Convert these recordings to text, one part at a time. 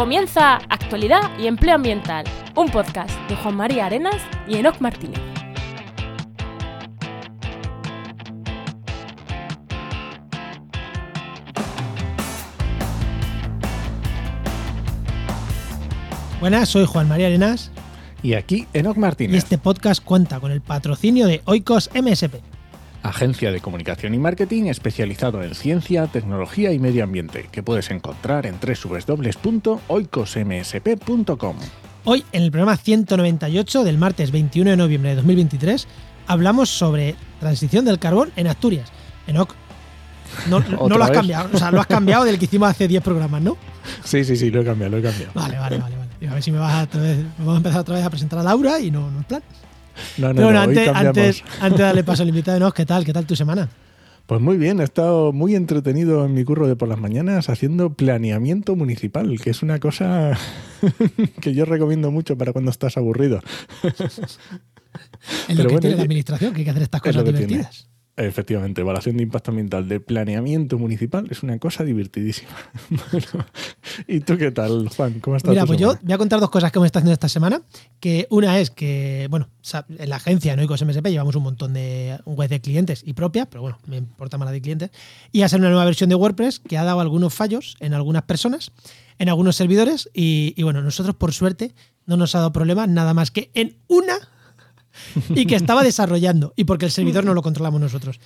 Comienza Actualidad y Empleo Ambiental, un podcast de Juan María Arenas y Enoc Martínez. Buenas, soy Juan María Arenas Y aquí Enoc Martínez, y este podcast cuenta con el patrocinio de Oikos MSP. Agencia de comunicación y marketing especializado en ciencia, tecnología y medio ambiente, que puedes encontrar en www.oicosmsp.com. Hoy, en el programa 198 del martes 21 de noviembre de 2023, hablamos sobre transición del carbón en Asturias. Enoc, no, no ¿Otra lo has vez? cambiado, o sea, lo has cambiado del que hicimos hace 10 programas, ¿no? Sí, sí, sí, lo he cambiado, lo he cambiado. Vale, vale, vale. vale. A ver si me vas a, otra vez, vamos a empezar otra vez a presentar a Laura y no, no es plan. No, no, bueno, no, antes, antes, antes de darle paso al invitado, Enoc, ¿qué tal? ¿Qué tal tu semana? Pues muy bien, he estado muy entretenido en mi curro de por las mañanas haciendo planeamiento municipal, que es una cosa que yo recomiendo mucho para cuando estás aburrido. En lo Pero que bueno, tiene la administración, que hay que hacer estas Es cosas tiene. Efectivamente, evaluación de impacto ambiental de planeamiento municipal es una cosa divertidísima. Bueno, ¿Y tú qué tal, Juan? ¿Cómo estás? Mira, pues yo voy a contar dos cosas que me está haciendo esta semana. Que una es que, bueno, en la agencia en Oikos MSP llevamos un montón de web de clientes y propias, pero bueno, me importa más la de clientes. Y hacer una nueva versión de WordPress que ha dado algunos fallos en algunas personas, en algunos servidores. Y, y bueno, nosotros por suerte no nos ha dado problemas nada más que en una y que estaba desarrollando y porque el servidor no lo controlamos nosotros.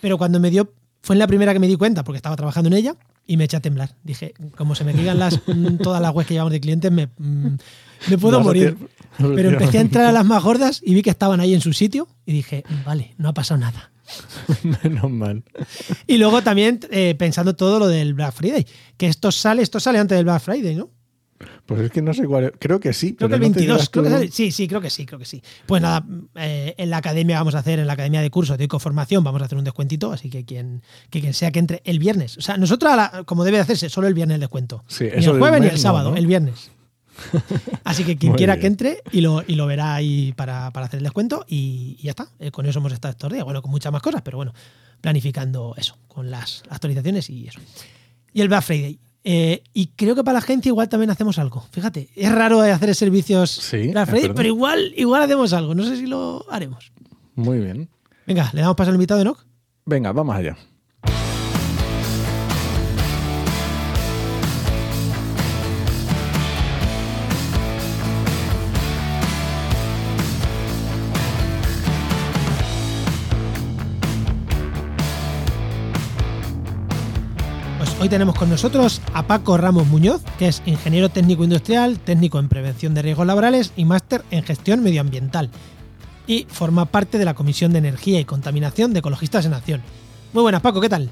Pero cuando me dio, fue en la primera que me di cuenta porque estaba trabajando en ella y me eché a temblar. Dije, como se me digan las, todas las webs que llevamos de clientes, me, mm, me puedo morir. Pero empecé a entrar a las más gordas y vi que estaban ahí en su sitio y dije, vale, no ha pasado nada. Menos mal. Y luego también eh, pensando todo lo del Black Friday, que esto sale, esto sale antes del Black Friday, ¿no? Pues es que no sé cuál. es- Creo que sí. Creo que el no te 22, digas creo que tú- sale- sí, sí, creo que sí, creo que sí. Pues nada, eh, en la academia vamos a hacer, en la academia de cursos de Ecoformación, vamos a hacer un descuentito, así que quien, que quien sea que entre el viernes, o sea, nosotros, a la- como debe de hacerse, solo el viernes el descuento. Sí, ni el jueves ni el sábado, ¿no? el viernes. Así que quien Muy quiera bien. que entre y lo, y lo verá ahí para, para hacer el descuento y, y ya está. Eh, con eso hemos estado estos días. Bueno, con muchas más cosas, pero bueno, planificando eso, con las actualizaciones y eso. Y el Black Friday. Eh, y creo que para la agencia igual también hacemos algo. Fíjate, es raro hacer servicios Sí, Friday, verdad. pero igual, igual hacemos algo. No sé si lo haremos. Muy bien. Venga, le damos paso al invitado de Noc. Venga, vamos allá. Hoy tenemos con nosotros a Paco Ramos Muñoz, que es ingeniero técnico industrial, técnico en prevención de riesgos laborales y máster en gestión medioambiental. Y forma parte de la Comisión de Energía y Contaminación de Ecologistas en Acción. Muy buenas, Paco, ¿qué tal?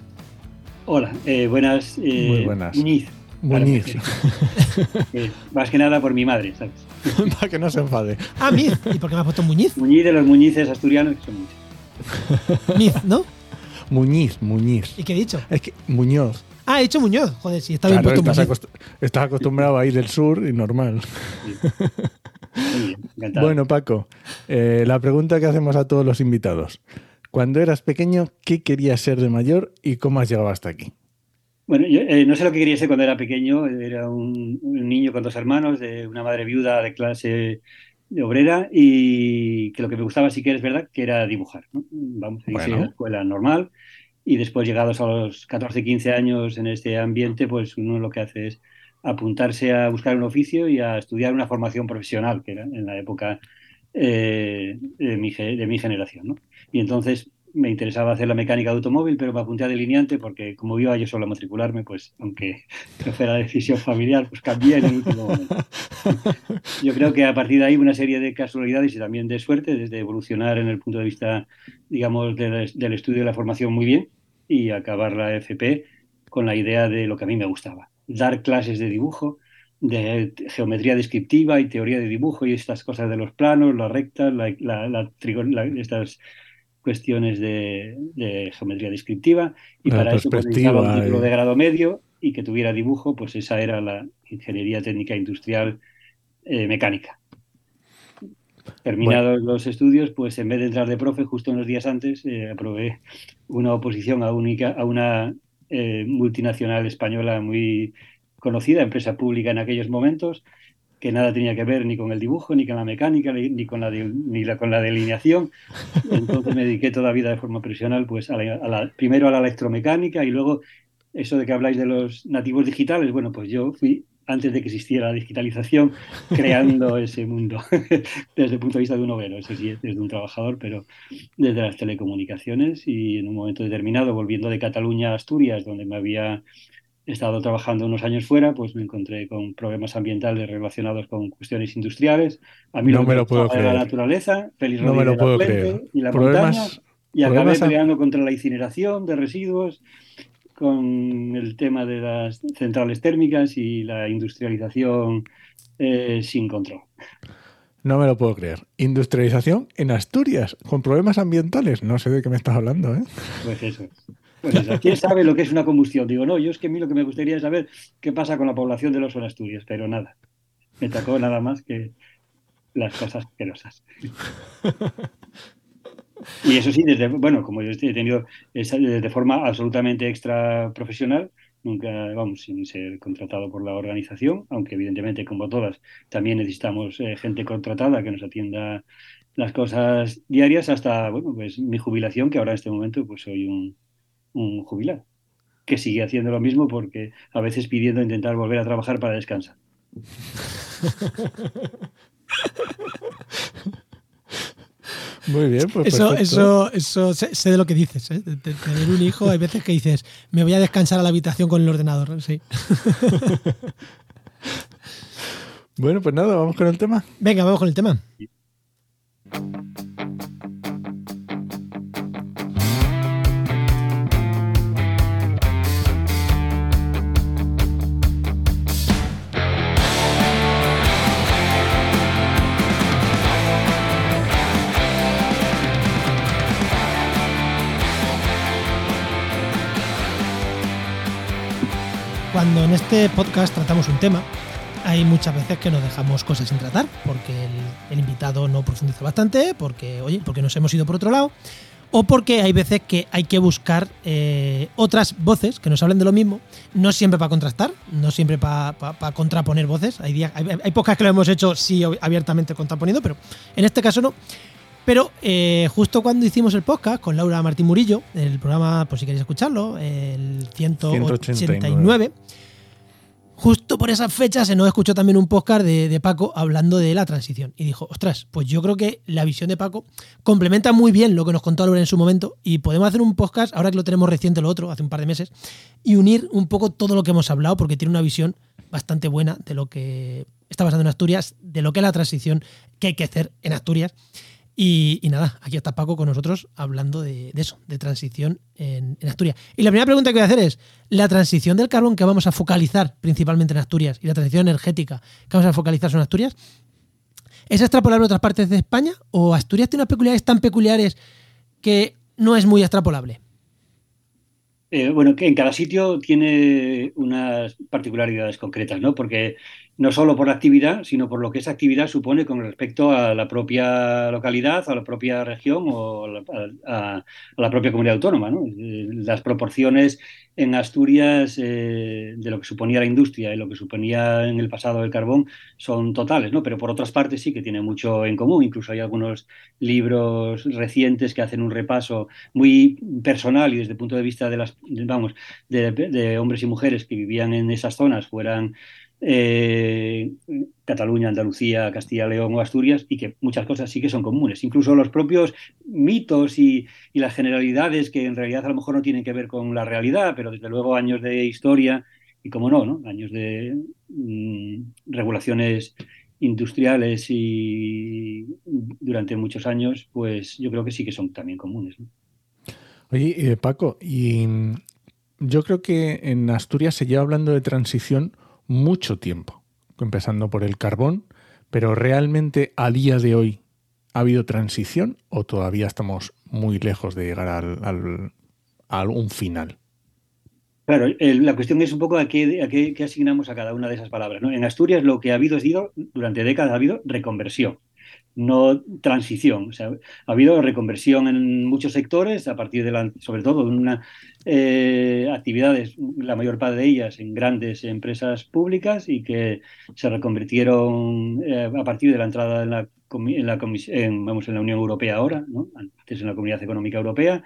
Hola, eh, buenas. eh, Muy buenas. Muñiz. Muñiz. Claro, eh, más que nada por mi madre, ¿sabes? Para que no se enfade. Ah, Miz. ¿Y por qué me has puesto Muñiz? Muñiz de los Muñices asturianos, que son muchos. Miz, ¿no? Muñiz, Muñiz. ¿Y qué he dicho? Es que Muñoz. Ah, he dicho Muñoz. Joder, sí, está Claro, bien puesto estás, Muñiz. acost- estás acostumbrado a ir del sur y normal. Muy bien, encantado. Bueno, Paco, eh, la pregunta que hacemos a todos los invitados. Cuando eras pequeño, ¿qué querías ser de mayor y cómo has llegado hasta aquí? Bueno, yo eh, no sé lo que quería ser cuando era pequeño. Era un, un niño con dos hermanos, de una madre viuda de clase de obrera y que lo que me gustaba sí que es verdad que era dibujar. ¿no? Vamos, hice Bueno. la escuela normal y después llegados a los 14, 15 años en este ambiente, pues uno lo que hace es apuntarse a buscar un oficio y a estudiar una formación profesional, que era en la época eh, de, mi, de mi generación. ¿no? Y entonces me interesaba hacer la mecánica de automóvil, pero me apunté a delineante porque como iba yo solo a matricularme, pues aunque no fuera decisión familiar, pues cambié en el último momento. Yo creo que a partir de ahí una serie de casualidades y también de suerte, desde evolucionar en el punto de vista, digamos, del, del estudio de la formación muy bien y acabar la FP con la idea de lo que a mí me gustaba, dar clases de dibujo, de geometría descriptiva y teoría de dibujo y estas cosas de los planos, las rectas, la, la, la- estas cuestiones de, de geometría descriptiva y La para eso pues, necesitaba un título de grado medio y que tuviera dibujo, pues esa era la ingeniería técnica industrial eh, mecánica. Terminados los estudios, pues en vez de entrar de profe justo unos días antes, eh, aprobé una oposición a, única, a una eh, multinacional española muy conocida, empresa pública en aquellos momentos, que nada tenía que ver ni con el dibujo, ni con la mecánica, ni con la, ni con la delineación. Entonces me dediqué toda la vida de forma profesional, pues a la, primero a la electromecánica y luego eso de que habláis de los nativos digitales, bueno, pues yo fui antes de que existiera la digitalización, creando ese mundo desde el punto de vista de un obrero, eso sí, desde un trabajador, pero desde las telecomunicaciones y en un momento determinado, volviendo de Cataluña a Asturias, donde me había he estado trabajando unos años fuera, pues me encontré con problemas ambientales relacionados con cuestiones industriales. A mí no me lo puedo creer. la naturaleza, feliz no me lo puedo creer. y la montaña, y acabé peleando contra la incineración de residuos, con el tema de las centrales térmicas y la industrialización eh, sin control. No me lo puedo creer. Industrialización en Asturias, con problemas ambientales. No sé de qué me estás hablando, ¿eh? Pues eso. Pues ¿quién sabe lo que es una combustión? Digo, no, yo es que a mí lo que me gustaría es saber qué pasa con la población de los Asturias, pero nada. Me tocó nada más que las cosas asquerosas. Y eso sí, desde, bueno, como yo he tenido de forma absolutamente extra profesional, nunca, vamos, sin ser contratado por la organización, aunque evidentemente, como todas, también necesitamos eh, gente contratada que nos atienda las cosas diarias hasta, bueno, pues mi jubilación, que ahora en este momento pues soy un, un jubilado, que sigue haciendo lo mismo porque a veces pidiendo intentar volver a trabajar para descansar. Muy bien, pues eso, eso, eso sé, de lo que dices, ¿eh? de, tener un hijo, hay veces que dices, me voy a descansar a la habitación con el ordenador, sí. bueno, pues nada, vamos con el tema. Venga, vamos con el tema. Cuando en este podcast tratamos un tema, hay muchas veces que nos dejamos cosas sin tratar, porque el, invitado no profundiza bastante, porque, oye, porque nos hemos ido por otro lado, o porque hay veces que hay que buscar eh, otras voces que nos hablen de lo mismo, no siempre para contrastar, no siempre para contraponer voces. Hay, días, hay, hay podcasts que lo hemos hecho sí abiertamente contraponiendo, pero en este caso no. Pero eh, justo cuando hicimos el podcast con Laura Martín Murillo, el programa, por si queréis escucharlo, el 189, justo por esas fechas se nos escuchó también un podcast de, Paco hablando de la transición. Y dijo, ostras, pues yo creo que la visión de Paco complementa muy bien lo que nos contó Laura en su momento y podemos hacer un podcast, ahora que lo tenemos reciente lo otro, hace un par de meses, y unir un poco todo lo que hemos hablado porque tiene una visión bastante buena de lo que está pasando en Asturias, de lo que es la transición que hay que hacer en Asturias y, nada, aquí está Paco con nosotros hablando de, eso, de transición en, Asturias. Y la primera pregunta que voy a hacer es, ¿la transición del carbón que vamos a focalizar principalmente en Asturias y la transición energética que vamos a focalizar en Asturias, ¿es extrapolable a otras partes de España o Asturias tiene unas peculiaridades tan peculiares que no es muy extrapolable? Eh, bueno, que en cada sitio tiene unas particularidades concretas, ¿no? Porque no solo por la actividad, sino por lo que esa actividad supone con respecto a la propia localidad, a la propia región o a la, propia comunidad autónoma. Las proporciones en Asturias eh, de lo que suponía la industria y lo que suponía en el pasado el carbón son totales, ¿no? pero por otras partes sí que tiene mucho en común. Incluso hay algunos libros recientes que hacen un repaso muy personal y desde el punto de vista de las, vamos, de hombres y mujeres que vivían en esas zonas, fueran eh, Cataluña, Andalucía, Castilla, León o Asturias, y que muchas cosas sí que son comunes. Incluso los propios mitos y, las generalidades que en realidad a lo mejor no tienen que ver con la realidad, pero desde luego años de historia y, como no, ¿no? años de mm, regulaciones industriales y durante muchos años, pues yo creo que sí que son también comunes. Oye, eh, Paco, y mm, yo creo que en Asturias se lleva hablando de transición mucho tiempo, empezando por el carbón, pero realmente a día de hoy ha habido transición o todavía estamos muy lejos de llegar al, a un final. Claro, la cuestión es un poco a qué, asignamos a cada una de esas palabras. ¿no? En Asturias lo que ha habido, sido, durante décadas ha habido reconversión. No transición. O sea, ha habido reconversión en muchos sectores a partir de la, sobre todo, de una eh, actividades, la mayor parte de ellas en grandes empresas públicas y que se reconvirtieron eh, a partir de la entrada en la, en la, vamos, en la Unión Europea ahora, ¿no? antes en la Comunidad Económica Europea,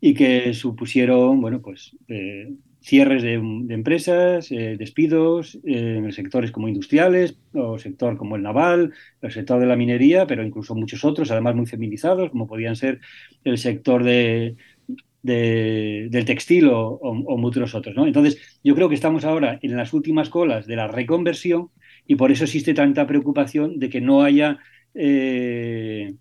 y que supusieron, bueno, pues eh, cierres de, empresas, eh, despidos eh, en sectores como industriales, o sector como el naval, el sector de la minería, pero incluso muchos otros, además muy feminizados, como podían ser el sector de, del textil o, muchos otros. Entonces, yo creo que estamos ahora en las últimas colas de la reconversión y por eso existe tanta preocupación de que no haya eh,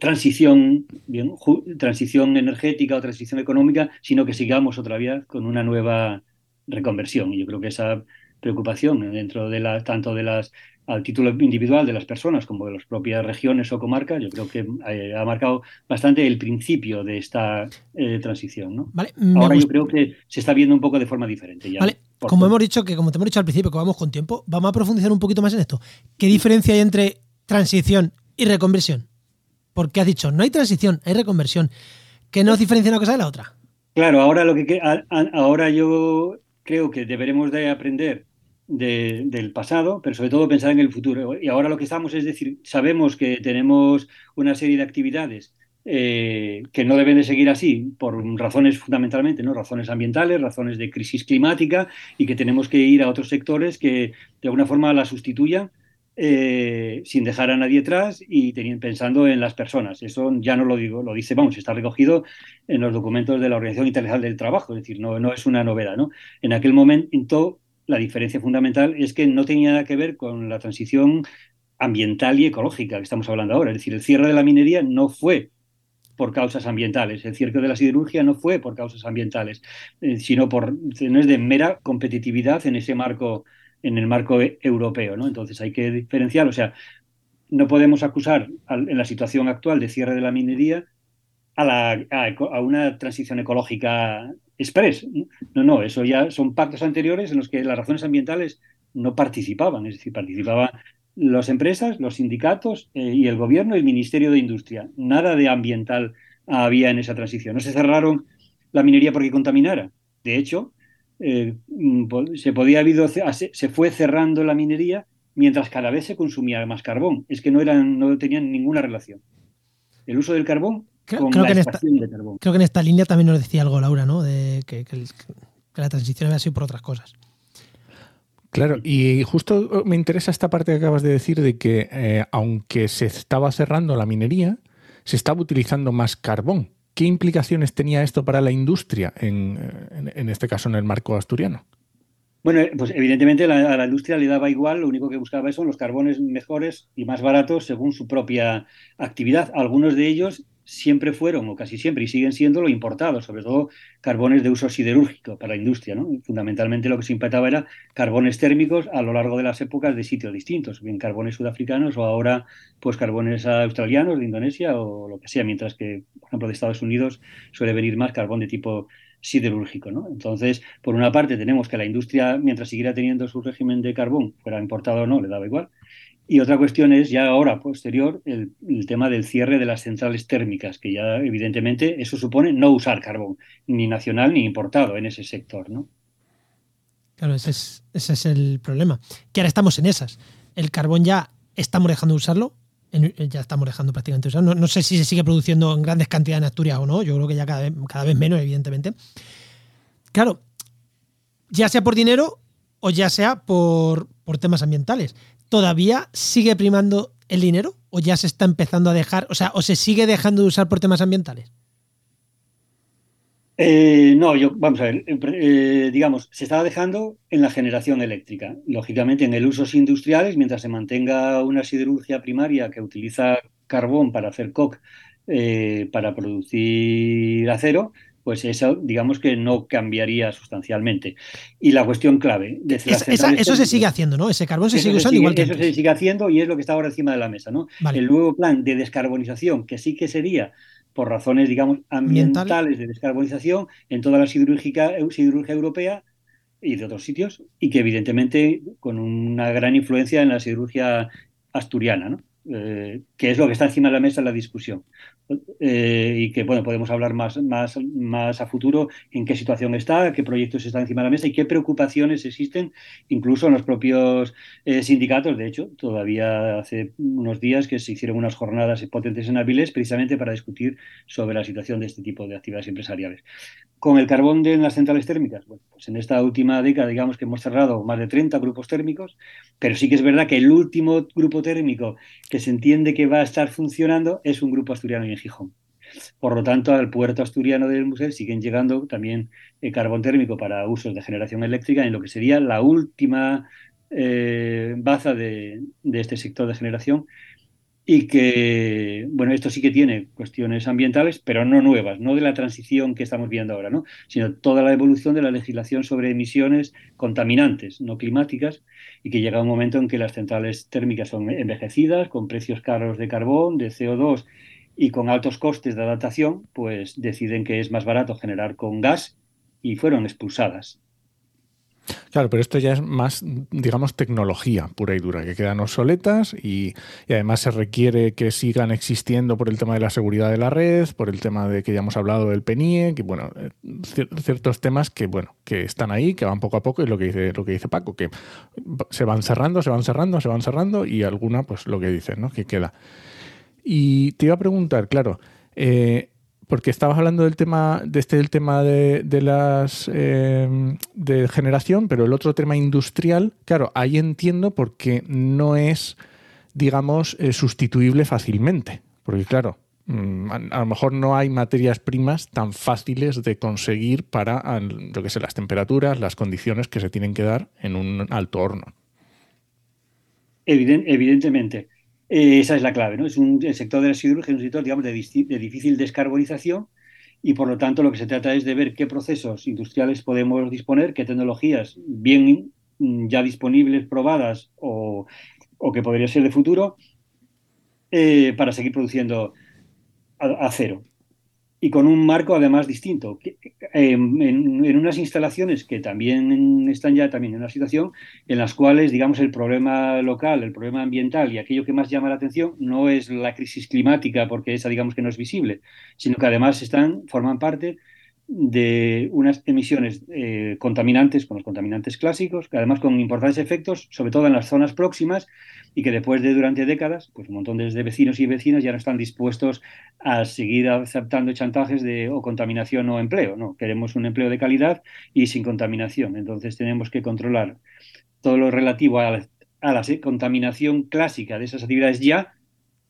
transición, bien, transición energética o transición económica, sino que sigamos otra vez con una nueva reconversión. Y yo creo que esa preocupación dentro de la, tanto de las al título individual de las personas como de las propias regiones o comarcas, yo creo que eh, ha marcado bastante el principio de esta eh, transición. ¿no? Ahora yo creo que se está viendo un poco de forma diferente. Ya, vale. Como hemos dicho, que como te hemos dicho al principio, que vamos con tiempo, vamos a profundizar un poquito más en esto. ¿Qué diferencia hay entre transición y reconversión? Porque has dicho, no hay transición, hay reconversión. ¿Qué nos diferencia una cosa de la otra? Claro, ahora lo que ahora yo creo que deberemos de aprender del pasado, pero sobre todo pensar en el futuro. Y ahora lo que estamos es decir, sabemos que tenemos una serie de actividades eh, que no deben de seguir así por razones fundamentalmente, ¿no? razones ambientales, razones de crisis climática y que tenemos que ir a otros sectores que de alguna forma la sustituyan eh, sin dejar a nadie atrás y teniendo, pensando en las personas. Eso ya no lo digo, lo dice, vamos, está recogido en los documentos de la Organización Internacional del Trabajo, es decir, no, no es una novedad. ¿no? En aquel momento, la diferencia fundamental es que no tenía nada que ver con la transición ambiental y ecológica que estamos hablando ahora. Es decir, el cierre de la minería no fue por causas ambientales. El cierre de la siderurgia no fue por causas ambientales, eh, sino por no es de mera competitividad en ese marco en el marco e, europeo. ¿no? Entonces hay que diferenciar, o sea, no podemos acusar en la situación actual de cierre de la minería a, la, una transición ecológica express. No, no, eso ya son pactos anteriores en los que las razones ambientales no participaban, es decir, participaban las empresas, los sindicatos eh, y el gobierno y el Ministerio de Industria. Nada de ambiental había en esa transición. No se cerraron la minería porque contaminara. De hecho, eh, mm, se podía habido, se fue cerrando la minería mientras cada vez se consumía más carbón. Es que no eran, no tenían ninguna relación. El uso del carbón con la que esta, de carbón. Creo que en esta línea también nos decía algo Laura, ¿no? De que, la transición había sido por otras cosas. Claro, y justo me interesa esta parte que acabas de decir de que eh, aunque se estaba cerrando la minería, se estaba utilizando más carbón. ¿Qué implicaciones tenía esto para la industria, en, este caso en el marco asturiano? Bueno, pues evidentemente a la industria le daba igual, lo único que buscaba son los carbones mejores y más baratos según su propia actividad. Algunos de ellos siempre fueron, o casi siempre, y siguen siendo lo importado, sobre todo carbones de uso siderúrgico para la industria. ¿no? Fundamentalmente lo que se importaba era carbones térmicos a lo largo de las épocas de sitios distintos, bien carbones sudafricanos o ahora pues carbones australianos de Indonesia o lo que sea, mientras que, por ejemplo, de Estados Unidos suele venir más carbón de tipo siderúrgico. ¿no? Entonces, por una parte tenemos que la industria, mientras siguiera teniendo su régimen de carbón, fuera importado o no, le daba igual, y otra cuestión es ya ahora, posterior, el, tema del cierre de las centrales térmicas, que ya evidentemente eso supone no usar carbón, ni nacional ni importado en ese sector, ¿no? Claro, ese es, el problema. Que ahora estamos en esas. El carbón ya estamos dejando de usarlo, ya estamos dejando prácticamente usarlo. No, sé si se sigue produciendo en grandes cantidades en Asturias o no, yo creo que ya cada vez, cada vez menos, evidentemente. Claro, ya sea por dinero o ya sea por, por temas ambientales. ¿Todavía sigue primando el dinero o ya se está empezando a dejar, o sea, o se sigue dejando de usar por temas ambientales? Eh, no, yo, vamos a ver, eh, eh, digamos, se está dejando en la generación eléctrica. Lógicamente, en el usos industriales, mientras se mantenga una siderurgia primaria que utiliza carbón para hacer coque, para producir acero, pues eso digamos que no cambiaría sustancialmente. Y la cuestión clave... De eso se sigue haciendo, ¿no? Ese carbón se sigue usando igual que Eso se sigue haciendo y es lo que está ahora encima de la mesa, ¿no? El nuevo plan de descarbonización, que sí que sería por razones, digamos, ambientales de descarbonización en toda la siderúrgica, siderurgia europea y de otros sitios, y que evidentemente con una gran influencia en la siderurgia asturiana, ¿no? eh, que es lo que está encima de la mesa en la discusión. Eh, y que bueno, podemos hablar más, más, más a futuro en qué situación está, qué proyectos están encima de la mesa y qué preocupaciones existen, incluso en los propios eh, sindicatos. De hecho, todavía hace unos días que se hicieron unas jornadas potentes en Avilés precisamente para discutir sobre la situación de este tipo de actividades empresariales. Con el carbón de las centrales térmicas, bueno, pues en esta última década, digamos que hemos cerrado más de 30 grupos térmicos, pero sí que es verdad que el último grupo térmico que se entiende que va a estar funcionando es un grupo asturiano y Gijón. Por lo tanto, al puerto asturiano del museo siguen llegando también el carbón térmico para usos de generación eléctrica en lo que sería la última eh, baza de, de este sector de generación y que, bueno, esto sí que tiene cuestiones ambientales, pero no nuevas, no de la transición que estamos viendo ahora, ¿no? sino toda la evolución de la legislación sobre emisiones contaminantes, no climáticas, y que llega un momento en que las centrales térmicas son envejecidas, con precios caros de carbón, de CO2 y con altos costes de adaptación, pues deciden que es más barato generar con gas y fueron expulsadas. Claro, pero esto ya es más, digamos, tecnología pura y dura, que quedan obsoletas y, además se requiere que sigan existiendo por el tema de la seguridad de la red, por el tema de que ya hemos hablado del PENIE, que bueno, eh, ciertos temas que bueno, que están ahí, que van poco a poco, y lo que dice, lo que dice Paco, que se van cerrando, se van cerrando, se van cerrando, y alguna, pues lo que dice, ¿no? Que queda. Y te iba a preguntar, claro, eh, porque estabas hablando del tema, de este el tema de, las em, de generación, pero el otro tema industrial, claro, ahí entiendo porque no es, digamos, eh, sustituible fácilmente. Porque claro, mm, a, lo mejor no hay materias primas tan fáciles de conseguir para, lo que sé, las temperaturas, las condiciones que se tienen que dar en un alto horno. evidentemente. Eh, esa es la clave, ¿no? Es un, el sector de la siderurgia es un sector, digamos, de, difícil descarbonización y por lo tanto lo que se trata es de ver qué procesos industriales podemos disponer, qué tecnologías bien mm, ya disponibles, probadas o, que podría ser de futuro eh, para seguir produciendo acero y con un marco además distinto. En, en, unas instalaciones que también están ya también en una situación en las cuales, digamos, el problema local, el problema ambiental y aquello que más llama la atención no es la crisis climática, porque esa, digamos, que no es visible, sino que además están, forman parte de unas emisiones eh, contaminantes, con los contaminantes clásicos, que además con importantes efectos, sobre todo en las zonas próximas, y que después de durante décadas, pues un montón de vecinos y vecinas ya no están dispuestos a seguir aceptando chantajes de o contaminación o empleo. No, queremos un empleo de calidad y sin contaminación. Entonces tenemos que controlar todo lo relativo a la, a la contaminación clásica de esas actividades ya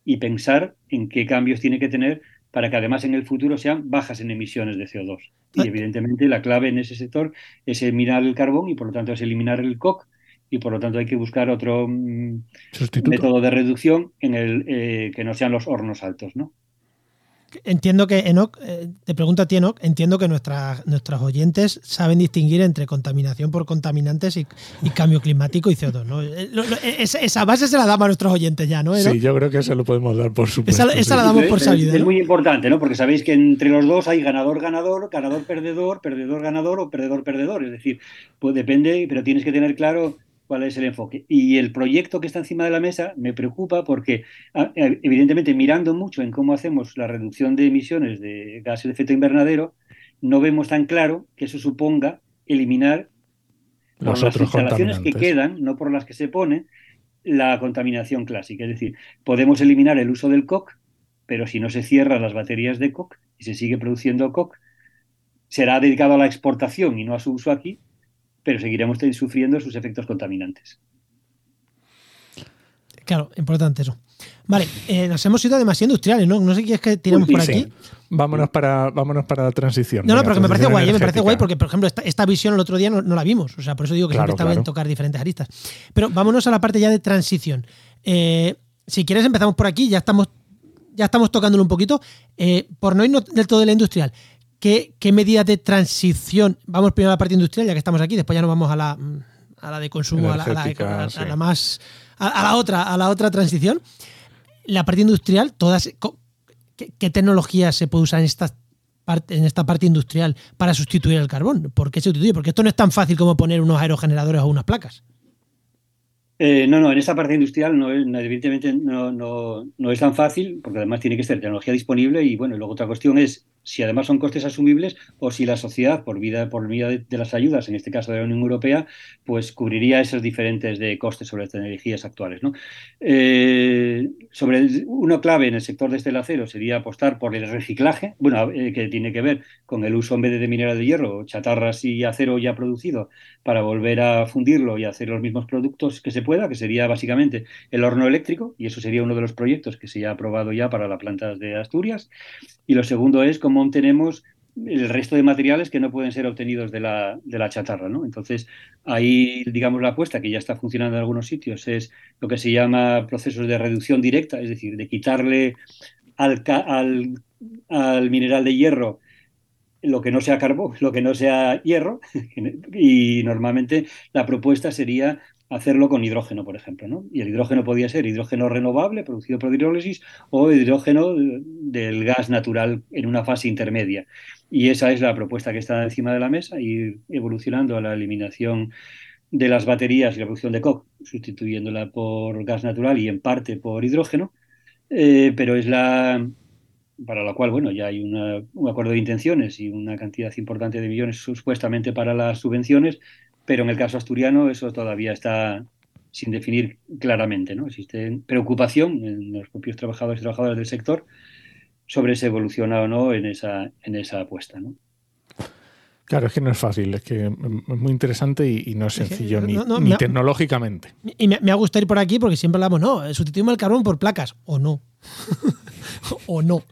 y pensar en qué cambios tiene que tener para que además en el futuro sean bajas en emisiones de CO2. Y ah. evidentemente la clave en ese sector es eliminar el carbón y por lo tanto es eliminar el COC y por lo tanto hay que buscar otro mm, método de reducción en el eh, que no sean los hornos altos, ¿no? Entiendo que, Enoch, eh, te pregunto a ti, Enoch, entiendo que nuestras, nuestros oyentes saben distinguir entre contaminación por contaminantes y, cambio climático y CO2, ¿no? Eh, esa, base se la damos a nuestros oyentes ya, ¿no? Sí, yo creo que eso lo podemos dar por supuesto. Esa, la damos por sabida. Es, muy importante, ¿no? Porque sabéis que entre los dos hay ganador-ganador, ganador-perdedor, perdedor-ganador o perdedor-perdedor. Es decir, pues depende, pero tienes que tener claro cuál es el enfoque. Y el proyecto que está encima de la mesa me preocupa porque, ah, eh, evidentemente, mirando mucho en cómo hacemos la reducción de emisiones de gases de efecto invernadero, no vemos tan claro que eso suponga eliminar las instalaciones que quedan, no por las que se pone, la contaminación clásica. Es decir, podemos eliminar el uso del COC, pero si no se cierran las baterías de COC y se sigue produciendo COC, será dedicado a la exportación y no a su uso aquí, pero seguiremos sufriendo sus efectos contaminantes. Claro, importante eso. Vale, eh, nos hemos ido demasiado industriales, ¿no? No sé qué es que tiramos por aquí. Vámonos para, vámonos para la transición. No, no, pero que me parece guay, ¿eh? me parece guay porque, por ejemplo, esta, visión el otro día no, la vimos. O sea, por eso digo que siempre está bien tocar diferentes aristas. Pero vámonos a la parte ya de transición. Eh, si quieres, empezamos por aquí, ya estamos, ya estamos tocándolo un poquito. por no ir del todo de la industrial, ¿Qué, medidas de transición? Vamos primero a la parte industrial, ya que estamos aquí, después ya nos vamos a la, a la de consumo, a la, más. A, la otra, a la otra transición. La parte industrial, todas. ¿Qué, tecnologías se puede usar en esta parte, en esta parte industrial para sustituir el carbón? ¿Por qué se sustituye? Porque esto no es tan fácil como poner unos aerogeneradores o unas placas. Eh, no, no, en esta parte industrial no, evidentemente no, no, no, es tan fácil, porque además tiene que ser tecnología disponible y bueno, luego otra cuestión es si además son costes asumibles o si la sociedad, por vida, por vía de, las ayudas, en este caso de la Unión Europea, pues cubriría esos diferentes de costes sobre las energías actuales. ¿no? Eh, sobre una clave en el sector de este acero sería apostar por el reciclaje, bueno, eh, que tiene que ver con el uso en vez de mineral de hierro, chatarras y acero ya producido, para volver a fundirlo y hacer los mismos productos que se pueda, que sería básicamente el horno eléctrico, y eso sería uno de los proyectos que se ha aprobado ya para las plantas de Asturias. Y lo segundo es cómo tenemos el resto de materiales que no pueden ser obtenidos de la, de la chatarra. ¿no? Entonces, ahí, digamos, la apuesta que ya está funcionando en algunos sitios es lo que se llama procesos de reducción directa, es decir, de quitarle al, al, al mineral de hierro lo que no sea carbón, lo que no sea hierro, y normalmente la propuesta sería hacerlo con hidrógeno, por ejemplo. ¿no? Y el hidrógeno podía ser hidrógeno renovable producido por hidrólisis o hidrógeno del gas natural en una fase intermedia. Y esa es la propuesta que está encima de la mesa, ir evolucionando a la eliminación de las baterías y la producción de coque, sustituyéndola por gas natural y en parte por hidrógeno, eh, pero es la para la cual, bueno, ya hay un acuerdo de intenciones y una cantidad importante de millones supuestamente para las subvenciones, pero en el caso asturiano eso todavía está sin definir claramente. ¿no? Existe preocupación en los propios trabajadores y trabajadoras del sector sobre si evoluciona o no en esa, en esa apuesta. ¿no? Claro, es que no es fácil, es que es muy interesante y, no es sencillo ni, tecnológicamente. Y me, me, ha gustado ir por aquí porque siempre hablamos, no, sustituimos el carbón por placas, o no. o no.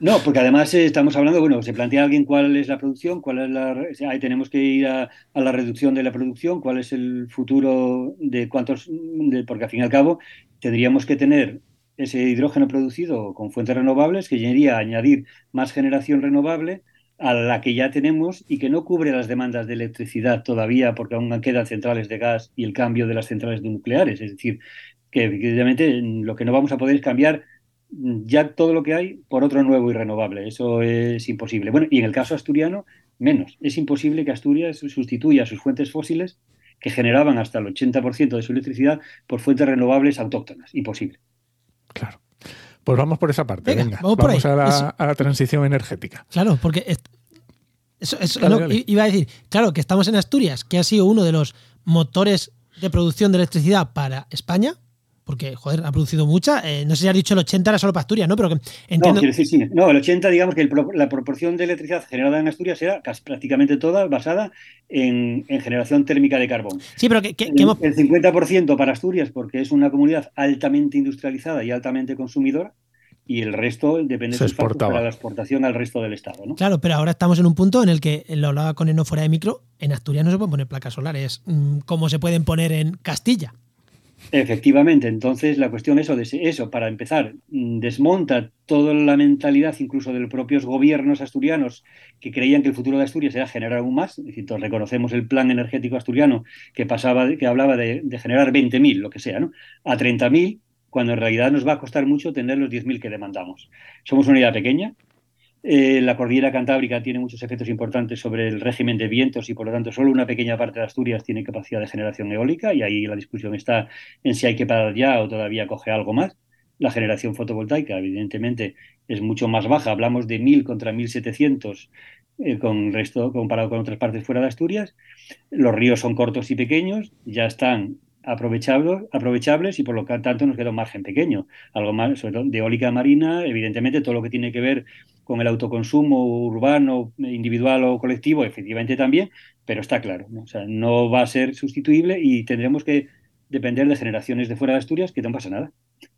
No, porque además eh, estamos hablando, bueno, se plantea alguien cuál es la producción, cuál es la. Ahí tenemos que ir a, la reducción de la producción, cuál es el futuro de cuántos. porque al fin y al cabo tendríamos que tener ese hidrógeno producido con fuentes renovables que llegaría a añadir más generación renovable a la que ya tenemos y que no cubre las demandas de electricidad todavía porque aún quedan centrales de gas y el cambio de las centrales nucleares. Es decir, que evidentemente lo que no vamos a poder es cambiar ya todo lo que hay por otro nuevo y renovable. Eso es imposible. Bueno, y en el caso asturiano, menos. Es imposible que Asturias sustituya sus fuentes fósiles que generaban hasta el 80% de su electricidad por fuentes renovables autóctonas. Imposible. Claro. Pues vamos por esa parte. Venga, vamos, a, la, transición energética. Claro, porque eso, iba a decir, claro, que estamos en Asturias, que ha sido uno de los motores de producción de electricidad para España, porque, joder, ha producido mucha. Eh, no sé si has dicho el 80 era solo para Asturias, ¿no? Pero que entiendo... No, sí. no, el 80, digamos que la proporción de electricidad generada en Asturias era casi prácticamente toda basada en, generación térmica de carbón. Sí, pero que, el, hemos... el 50% para Asturias, porque es una comunidad altamente industrializada y altamente consumidora, y el resto depende de para la exportación al resto del Estado. ¿no? Claro, pero ahora estamos en un punto en el que, lo hablaba con Eno fuera de micro, en Asturias no se pueden poner placas solares mm, como se pueden poner en Castilla. Efectivamente, entonces la cuestión eso, de eso, para empezar, mm, desmonta toda la mentalidad incluso de los propios gobiernos asturianos que creían que el futuro de Asturias era generar aún más. Es reconocemos el plan energético asturiano que pasaba, que hablaba de, generar 20.000, lo que sea, ¿no? a 30.000, cuando en realidad nos va a costar mucho tener los 10.000 que demandamos. Somos una unidad pequeña, eh, la cordillera cantábrica tiene muchos efectos importantes sobre el régimen de vientos y por lo tanto solo una pequeña parte de Asturias tiene capacidad de generación eólica y ahí la discusión está en si hay que parar ya o todavía coge algo más. La generación fotovoltaica evidentemente es mucho más baja, hablamos de 1000 contra 1700 eh, con resto, comparado con otras partes fuera de Asturias. Los ríos son cortos y pequeños, ya están aprovechables, aprovechables y por lo tanto nos queda un margen pequeño. Algo más, sobre todo de eólica marina, evidentemente todo lo que tiene que ver con el autoconsumo urbano, individual o colectivo, efectivamente también, pero está claro, ¿no? O sea, no va a ser sustituible y tendremos que depender de generaciones de fuera de Asturias que no pasa nada.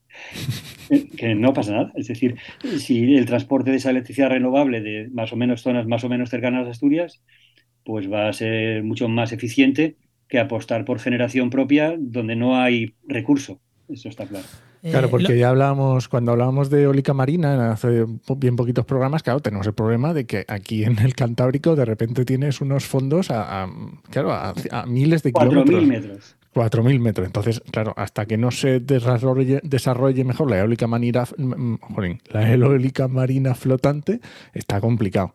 que no pasa nada. Es decir, si el transporte de esa electricidad renovable de más o menos zonas más o menos cercanas a Asturias, pues va a ser mucho más eficiente que apostar por generación propia donde no hay recurso. Eso está claro. Claro, eh, porque ya hablábamos, cuando hablábamos de eólica marina, hace bien poquitos programas, claro, tenemos el problema de que aquí en el Cantábrico de repente tienes unos fondos a, claro, a, miles de kilómetros. 4.000 metros. 4.000 metros. Entonces, claro, hasta que no se desarrolle, desarrolle mejor la eólica marina, la eólica marina flotante, está complicado.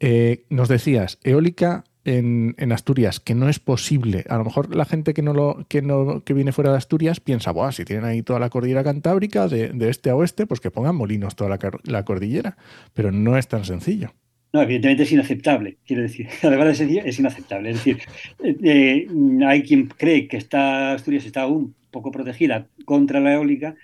Eh, nos decías, eólica en, Asturias que no es posible. A lo mejor la gente que no lo que no que viene fuera de Asturias piensa, Buah, si tienen ahí toda la cordillera cantábrica de, este a oeste, pues que pongan molinos toda la, cordillera. Pero no es tan sencillo. No, evidentemente es inaceptable. Quiero decir, además de día es inaceptable. Es decir, eh, eh, hay quien cree que está, Asturias está aún poco protegida contra la eólica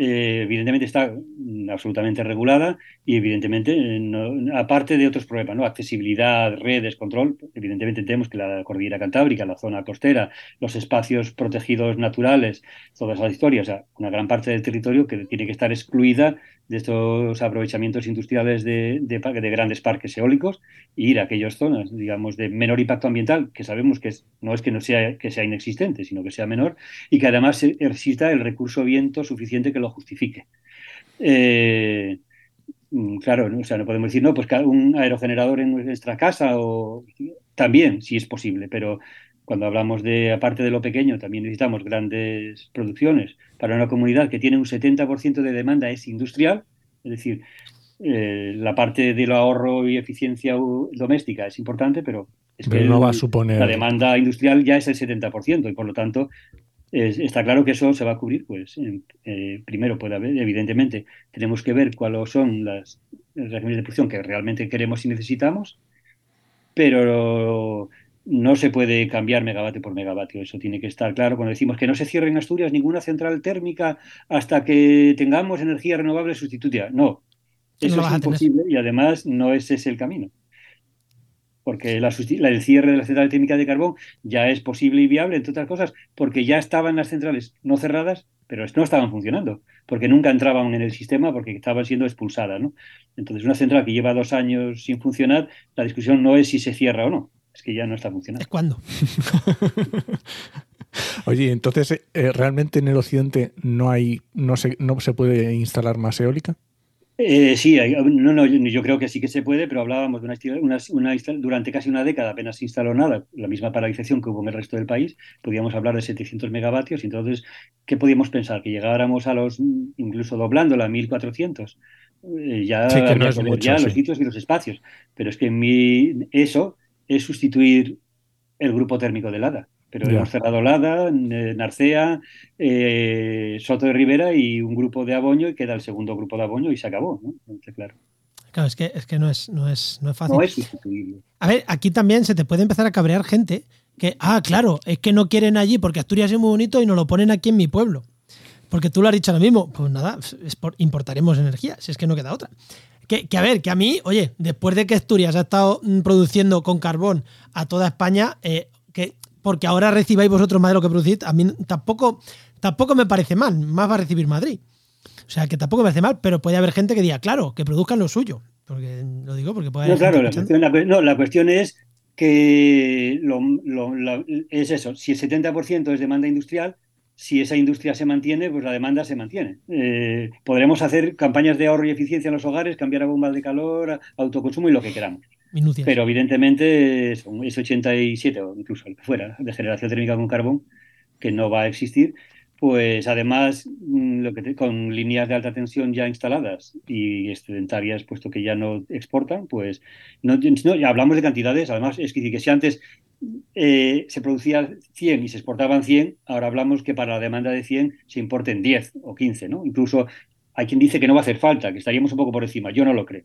eh, evidentemente está mm, absolutamente regulada y evidentemente, eh, aparte de otros problemas, ¿no? accesibilidad, redes, control, evidentemente tenemos que la cordillera cantábrica, la zona costera, los espacios protegidos naturales, todas esas historias, o sea, una gran parte del territorio que tiene que estar excluida de estos aprovechamientos industriales de, de, grandes parques eólicos e ir a aquellas zonas, digamos, de menor impacto ambiental, que sabemos que no es que no sea que sea inexistente, sino que sea menor, y que además exista el recurso viento suficiente que lo justifique. Eh, mm, claro, o sea, no podemos decir, no, pues un aerogenerador en nuestra casa o también, si es posible, pero cuando hablamos de, aparte de lo pequeño, también necesitamos grandes producciones para una comunidad que tiene un 70% de demanda es industrial, es decir, eh, la parte del ahorro y eficiencia doméstica es importante, pero es que no va a suponer... la demanda industrial ya es el 70% y por lo tanto está claro que eso se va a cubrir. Pues eh, primero puede haber, evidentemente, tenemos que ver cuáles son las regímenes de producción que realmente queremos y necesitamos, pero no se puede cambiar megavatio por megavatio, eso tiene que estar claro. Cuando decimos que no se cierre en Asturias ninguna central térmica hasta que tengamos energía renovable sustituta, no, eso es imposible y además no ese es el camino. Porque la, el cierre de la central térmica de carbón ya es posible y viable, entre otras cosas, porque ya estaban las centrales no cerradas, pero no estaban funcionando, porque nunca entraban en el sistema porque estaban siendo expulsadas. ¿no? Entonces, una central que lleva dos años sin funcionar, la discusión no es si se cierra o no, es que ya no está funcionando. ¿Es cuándo? Oye, entonces, eh, ¿realmente en el occidente no hay, no se, no se puede instalar más eólica? Eh, sí, no, no, yo, creo que sí que se puede, pero hablábamos de una, una, durante casi una década apenas se instaló nada, la misma paralización que hubo en el resto del país, podíamos hablar de 700 megavatios, y entonces, ¿qué podíamos pensar? Que llegáramos a los, incluso doblándola, a 1400. Eh, ya, sí, que no es mucho, ya los sitios y los espacios, pero es que mi, eso es sustituir el grupo térmico de Lada. Pero hemos cerrado Lada, Narcea, eh, Soto de Rivera y un grupo de Aboño y queda el segundo grupo de Aboño y se acabó, ¿no? claro. Claro, es que, es que no, es, no, es, no es fácil. No es sustituible. A ver, aquí también se te puede empezar a cabrear gente que, ah, claro, es que no quieren allí porque Asturias es muy bonito y nos lo ponen aquí en mi pueblo. Porque tú lo has dicho ahora mismo, pues nada, importaremos energía, si es que no queda otra. Que, a ver, que a mí, oye, después de que Asturias ha estado mm, produciendo con carbón a toda España, eh, que porque ahora recibáis vosotros más de lo que producís, a mí tampoco, tampoco me parece mal, más va a recibir Madrid. O sea, que tampoco me parece mal, pero puede haber gente que diga, claro, que produzcan lo suyo. Porque lo digo porque puede haber. No, claro, la cuestión, no, la cuestión es que es eso, si el 70% es demanda industrial, si esa industria se mantiene, pues la demanda se mantiene. Eh, podremos hacer campañas de ahorro y eficiencia en los hogares, cambiar a bombas de calor, autoconsumo y lo que queramos. Pero evidentemente es, 87 o incluso fuera de generación térmica con carbón, que no va a existir, pues además mm, lo que con líneas de alta tensión ya instaladas y excedentarias, puesto que ya no exportan, pues no, no hablamos de cantidades, además es que, que si antes eh, se producía 100 y se exportaban 100, ahora hablamos que para la demanda de 100 se importen 10 o 15, ¿no? Incluso hay quien dice que no va a hacer falta, que estaríamos un poco por encima. Yo no lo creo,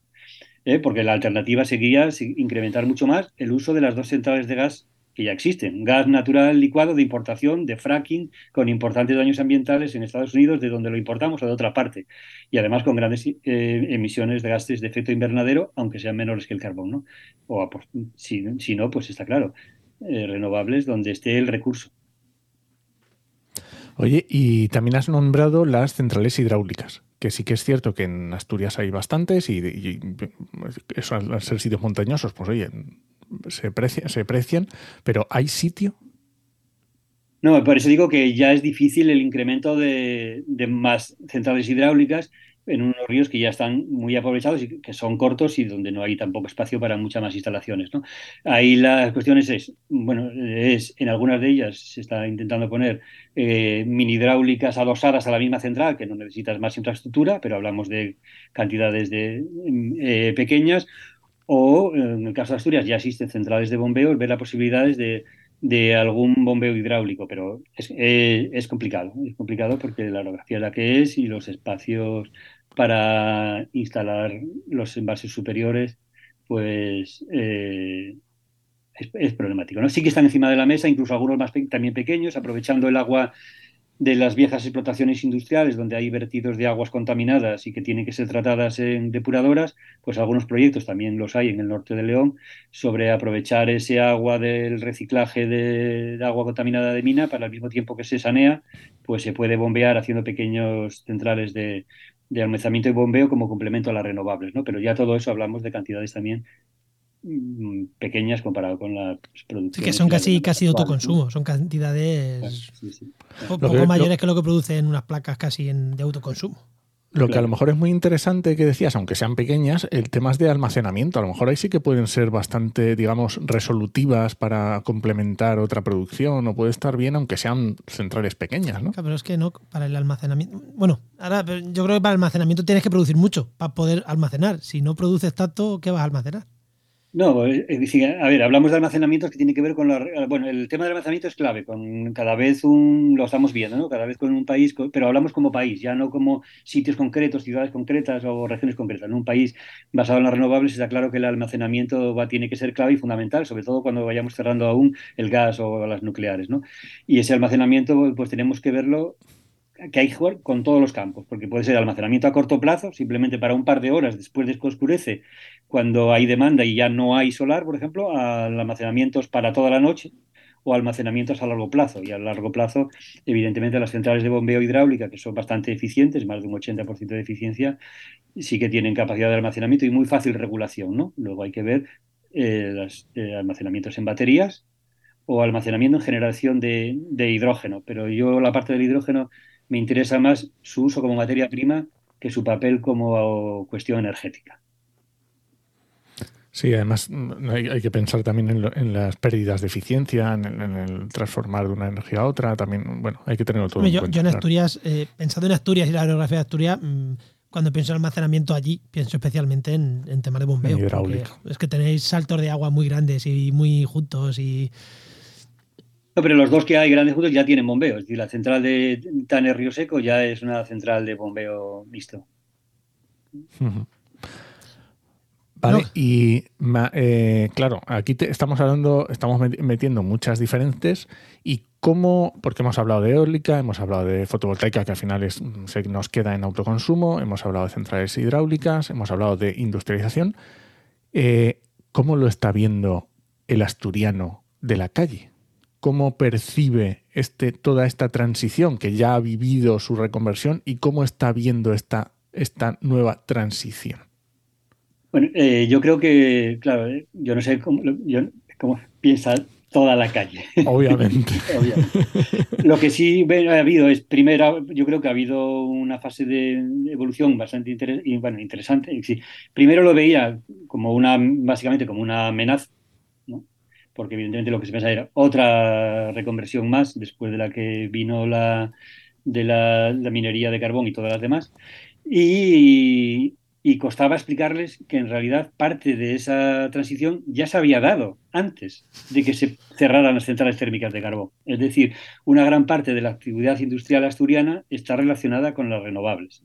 ¿eh? porque la alternativa sería incrementar mucho más el uso de las dos centrales de gas que ya existen. Gas natural licuado de importación, de fracking, con importantes daños ambientales en Estados Unidos, de donde lo importamos o de otra parte. Y además con grandes eh, emisiones de gases de efecto invernadero, aunque sean menores que el carbón. ¿no? O si, si no, pues está claro. Eh, renovables donde esté el recurso. Oye, y también has nombrado las centrales hidráulicas, que sí que es cierto que en Asturias hay bastantes y, eso al ser sitios montañosos, pues oye, se, se precian, pero ¿hay sitio? No, por eso digo que ya es difícil el incremento de más centrales hidráulicas en unos ríos que ya están muy aprovechados y que son cortos y donde no hay tampoco espacio para muchas más instalaciones. ¿no? Ahí las cuestiones es, bueno, es en algunas de ellas se está intentando poner eh, mini hidráulicas adosadas a la misma central, que no necesitas más infraestructura, pero hablamos de cantidades de, eh, pequeñas, o en el caso de Asturias ya existen centrales de bombeo, ver las posibilidades de, de algún bombeo hidráulico, pero es, eh, es, complicado, es complicado porque la orografía es la que es y los espacios para instalar los envases superiores, pues eh, es, problemático. ¿no? Sí que están encima de la mesa, incluso algunos más también pequeños, aprovechando el agua de las viejas explotaciones industriales donde hay vertidos de aguas contaminadas y que tienen que ser tratadas en depuradoras, pues algunos proyectos también los hay en el norte de León sobre aprovechar ese agua del reciclaje de, agua contaminada de mina para al mismo tiempo que se sanea, pues se puede bombear haciendo pequeños centrales de, de almacenamiento y bombeo como complemento a las renovables, ¿no? Pero ya todo eso hablamos de cantidades también pequeñas comparado con las producciones. Sí, que son casi, casi de autoconsumo, son cantidades poco mayores que lo que producen unas placas casi en, de autoconsumo. Lo que a lo mejor es muy interesante que decías, aunque sean pequeñas, el tema es de almacenamiento. A lo mejor ahí sí que pueden ser bastante, digamos, resolutivas para complementar otra producción o puede estar bien aunque sean centrales pequeñas, ¿no? Claro, pero es que no, para el almacenamiento... Bueno, ahora yo creo que para el almacenamiento tienes que producir mucho para poder almacenar. Si no produces tanto, ¿qué vas a almacenar? No, es decir, a ver, hablamos de almacenamientos que tiene que ver con la, bueno, el tema del almacenamiento es clave, con cada vez un, lo estamos viendo, ¿no? Cada vez con un país, pero hablamos como país, ya no como sitios concretos, ciudades concretas o regiones concretas. En un país basado en las renovables está claro que el almacenamiento va, tiene que ser clave y fundamental, sobre todo cuando vayamos cerrando aún el gas o las nucleares, ¿no? Y ese almacenamiento, pues tenemos que verlo que hay con todos los campos, porque puede ser almacenamiento a corto plazo, simplemente para un par de horas después de que oscurece, cuando hay demanda y ya no hay solar, por ejemplo, almacenamientos para toda la noche o almacenamientos a largo plazo. Y a largo plazo, evidentemente, las centrales de bombeo hidráulica, que son bastante eficientes, más de un 80% de eficiencia, sí que tienen capacidad de almacenamiento y muy fácil regulación. ¿no? Luego hay que ver eh, eh, almacenamientos en baterías o almacenamiento en generación de hidrógeno. Pero yo la parte del hidrógeno me interesa más su uso como materia prima que su papel como cuestión energética. Sí, además mm, hay, que pensar también en, las pérdidas de eficiencia, en, el transformar de una energía a otra. También, bueno, hay que tenerlo todo yo, en cuenta. Yo en Asturias, eh, pensando en Asturias y la aerografía de Asturias, mm, cuando pienso en almacenamiento allí, pienso especialmente en, temas de bombeo. Es que tenéis saltos de agua muy grandes y muy juntos y no, pero los dos que hay grandes juntos ya tienen bombeo. Es decir, la central de Taner Río Seco ya es una central de bombeo mixto. Vale, y eh, claro, aquí estamos hablando, estamos metiendo muchas diferentes y cómo, porque hemos hablado de eólica, hemos hablado de fotovoltaica, que al final es, se nos queda en autoconsumo, hemos hablado de centrales hidráulicas, hemos hablado de industrialización. Eh, ¿Cómo lo está viendo el asturiano de la calle? Cómo percibe este, toda esta transición, que ya ha vivido su reconversión y cómo está viendo esta, esta nueva transición. Bueno, eh, yo creo que, claro, eh, yo no sé cómo, cómo, piensa toda la calle. Obviamente. Lo que sí ha habido es, primero, yo creo que ha habido una fase de evolución bastante bueno, interesante. Primero lo veía como una, básicamente como una amenaza porque evidentemente lo que se pensaba era otra reconversión más después de la que vino la de la, minería de carbón y todas las demás. Y, costaba explicarles que en realidad parte de esa transición ya se había dado antes de que se cerraran las centrales térmicas de carbón. Es decir, una gran parte de la actividad industrial asturiana está relacionada con las renovables.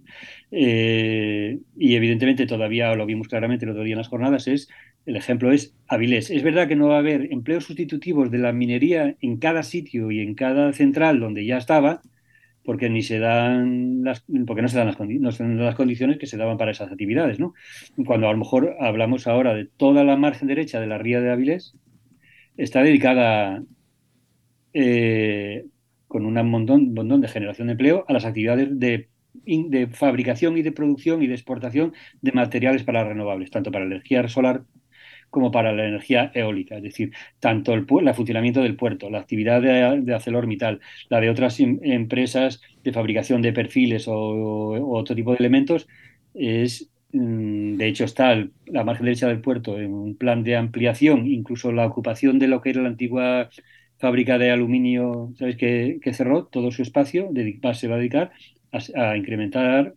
Eh, y evidentemente todavía lo vimos claramente el otro día en las jornadas, es el ejemplo es Avilés. Es verdad que no va a haber empleos sustitutivos de la minería en cada sitio y en cada central donde ya estaba, porque ni se dan las, porque no se dan las, las condiciones que se daban para esas actividades, ¿no? Cuando a lo mejor hablamos ahora de toda la margen derecha de la ría de Avilés, está dedicada eh, con un montón, montón de generación de empleo a las actividades de de fabricación y de producción y de exportación de materiales para renovables, tanto para energía solar como para la energía eólica, es decir, tanto el, el funcionamiento del puerto, la actividad de, de ArcelorMittal, la de otras em, empresas de fabricación de perfiles o, otro tipo de elementos, es, mm, de hecho está la margen derecha del puerto en un plan de ampliación, incluso la ocupación de lo que era la antigua fábrica de aluminio, ¿sabéis? Que, cerró todo su espacio, se va a dedicar a incrementar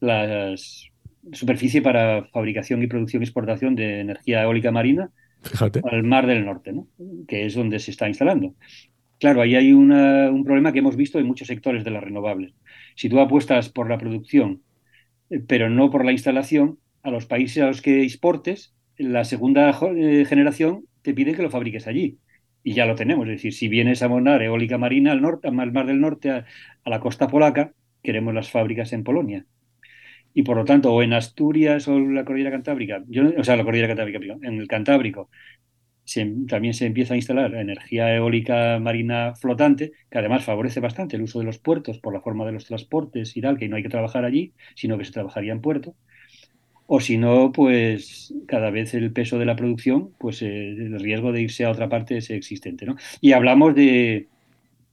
las superficie para fabricación y producción y exportación de energía eólica marina al Mar del Norte, ¿no? que es donde se está instalando. Claro, ahí hay un problema que hemos visto en muchos sectores de las renovables. Si tú apuestas por la producción, eh, pero no por la instalación, a los países a los que exportes, la segunda eh, generación te pide que lo fabriques allí. Y ya lo tenemos. Es decir, si vienes a monar eólica marina al norte, al Mar del Norte, a, la costa polaca, queremos las fábricas en Polonia. Y por lo tanto, o en Asturias o la cordillera cantábrica, yo, o sea, la cordillera cantábrica, en el Cantábrico, también se empieza a instalar energía eólica marina flotante, que además favorece bastante el uso de los puertos por la forma de los transportes y tal, que no hay que trabajar allí, sino que se trabajaría en puerto. O si no, pues cada vez el peso de la producción, pues eh, el riesgo de irse a otra parte es existente. ¿no? Y hablamos de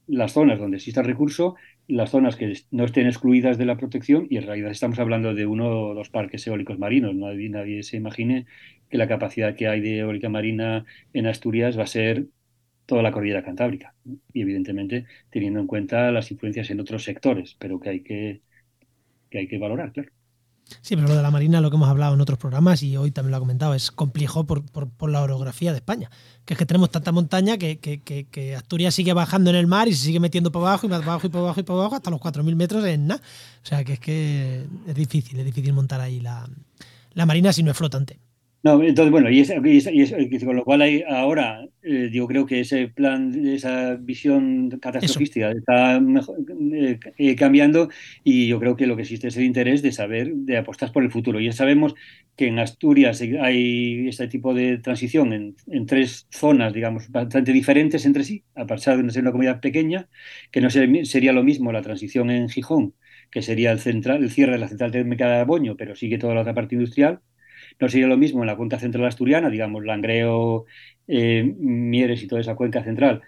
las zonas donde exista el recurso, las zonas que no estén excluidas de la protección, y en realidad estamos hablando de uno o dos parques eólicos marinos. Nadie, nadie se imagine que la capacidad que hay de eólica marina en Asturias va a ser toda la cordillera cantábrica. Y evidentemente teniendo en cuenta las influencias en otros sectores, pero que hay que, que, hay que valorar, claro. Sí, pero lo de la Marina, lo que hemos hablado en otros programas y hoy también lo ha comentado, es complejo por, la orografía de España. Que es que tenemos tanta montaña que, que, Asturias sigue bajando en el mar y se sigue metiendo para abajo y para abajo y para abajo y para abajo hasta los 4.000 metros en nada. O sea que es que es difícil, es difícil montar ahí la, la Marina si no es flotante. No, entonces, bueno, y, y, con lo cual hay ahora, eh, yo creo que ese plan, esa visión catastrofística está eh, eh, cambiando y yo creo que lo que existe es el interés de saber, de apostar por el futuro. Ya sabemos que en Asturias hay este tipo de transición en, en tres zonas, digamos, bastante diferentes entre sí, a pesar de ser una comunidad pequeña, que no sería lo mismo la transición en Gijón, que sería el, central, el cierre de la central térmica de Aboño, pero sigue toda la otra parte industrial no sería lo mismo en la cuenca central asturiana, digamos, Langreo, eh, Mieres y toda esa cuenca central,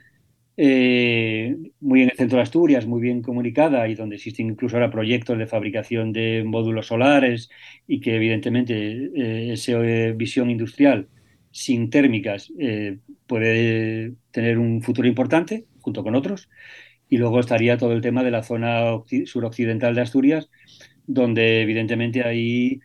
eh, muy en el centro de Asturias, muy bien comunicada y donde existen incluso ahora proyectos de fabricación de módulos solares y que evidentemente eh, esa visión industrial sin térmicas puede tener un futuro importante junto con otros. Y luego estaría todo el tema de la zona suroccidental de Asturias, donde evidentemente hay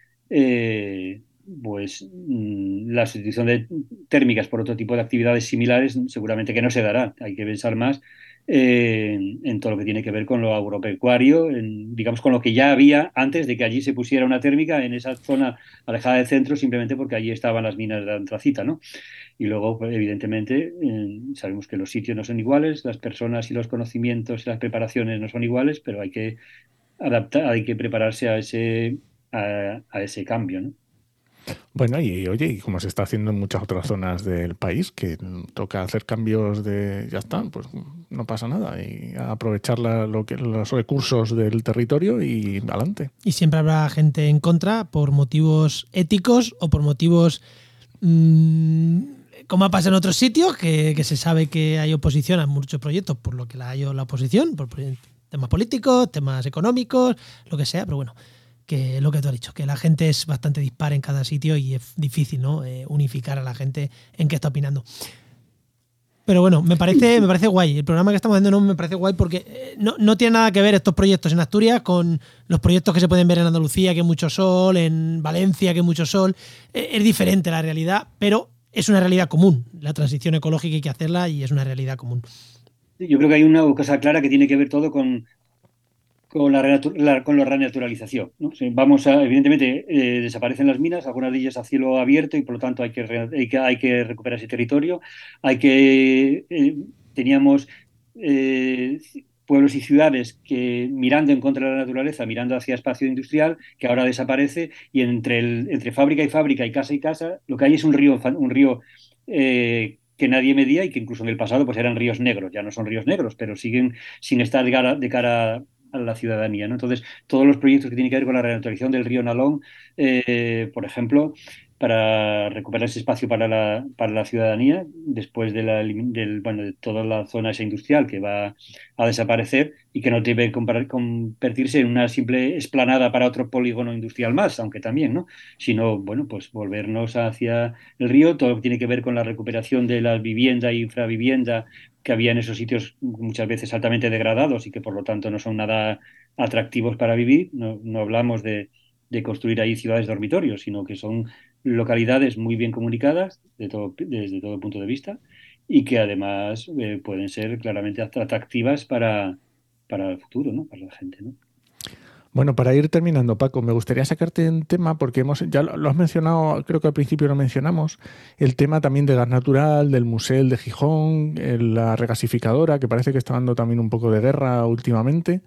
pues mm, la sustitución de térmicas por otro tipo de actividades similares seguramente que no se dará. Hay que pensar más en todo lo que tiene que ver con lo agropecuario, digamos con lo que ya había antes de que allí se pusiera una térmica en esa zona alejada del centro, simplemente porque allí estaban las minas de antracita, ¿no? Y luego, pues, evidentemente, sabemos que los sitios no son iguales, las personas y los conocimientos y las preparaciones no son iguales, pero hay que adaptar, hay que prepararse a ese, a, a ese cambio, ¿no? Bueno, y oye, y como se está haciendo en muchas otras zonas del país, que toca hacer cambios de, ya está, pues no pasa nada, y aprovechar lo que, los recursos del territorio y adelante. Y siempre habrá gente en contra por motivos éticos o por motivos, mmm, como ha pasado en otros sitios, que, se sabe que hay oposición a muchos proyectos por lo que la hay la oposición, por temas políticos, temas económicos, lo que sea, pero bueno que lo que tú has dicho, que la gente es bastante dispar en cada sitio y es difícil ¿no? Eh, unificar a la gente en qué está opinando. Pero bueno, me parece, me parece guay. El programa que estamos haciendo no me parece guay porque eh, no, tiene nada que ver estos proyectos en Asturias con los proyectos que se pueden ver en Andalucía, que hay mucho sol, en Valencia, que hay mucho sol. Eh, es diferente la realidad, pero es una realidad común. La transición ecológica hay que hacerla y es una realidad común. Yo creo que hay una cosa clara que tiene que ver todo con con la, con la renaturalización. Vamos a, evidentemente, eh, desaparecen las minas, algunas de ellas a cielo abierto y por lo tanto hay que, hay que, recuperar ese territorio. Hay que, eh, teníamos eh, pueblos y ciudades que mirando en contra de la naturaleza, mirando hacia espacio industrial, que ahora desaparece y entre, entre fábrica y fábrica y casa y casa, lo que hay es un río, un río que nadie medía y que incluso en el pasado pues eran ríos negros, ya no son ríos negros, pero siguen sin estar de cara a la ciudadanía. ¿no? Entonces, todos los proyectos que tienen que ver con la renaturalización del río Nalón, eh, por ejemplo, para recuperar ese espacio para la, para la ciudadanía después de, la, del, bueno, de toda la zona esa industrial que va a desaparecer y que no debe convertirse en una simple esplanada para otro polígono industrial más, aunque también, ¿no? Sino, bueno, pues volvernos hacia el río, todo lo que tiene que ver con la recuperación de la vivienda e infravivienda que había en esos sitios muchas veces altamente degradados y que por lo tanto no son nada atractivos para vivir. No, no hablamos de construir ahí ciudades dormitorios, sino que son localidades muy bien comunicadas de todo, desde todo punto de vista y que además eh, pueden ser claramente atractivas para, para el futuro, ¿no? para la gente. ¿no? Bueno, para ir terminando, Paco, me gustaría sacarte un tema porque hemos, ya lo has mencionado, creo que al principio lo mencionamos, el tema también de gas natural, del museo de Gijón, la regasificadora, que parece que está dando también un poco de guerra últimamente,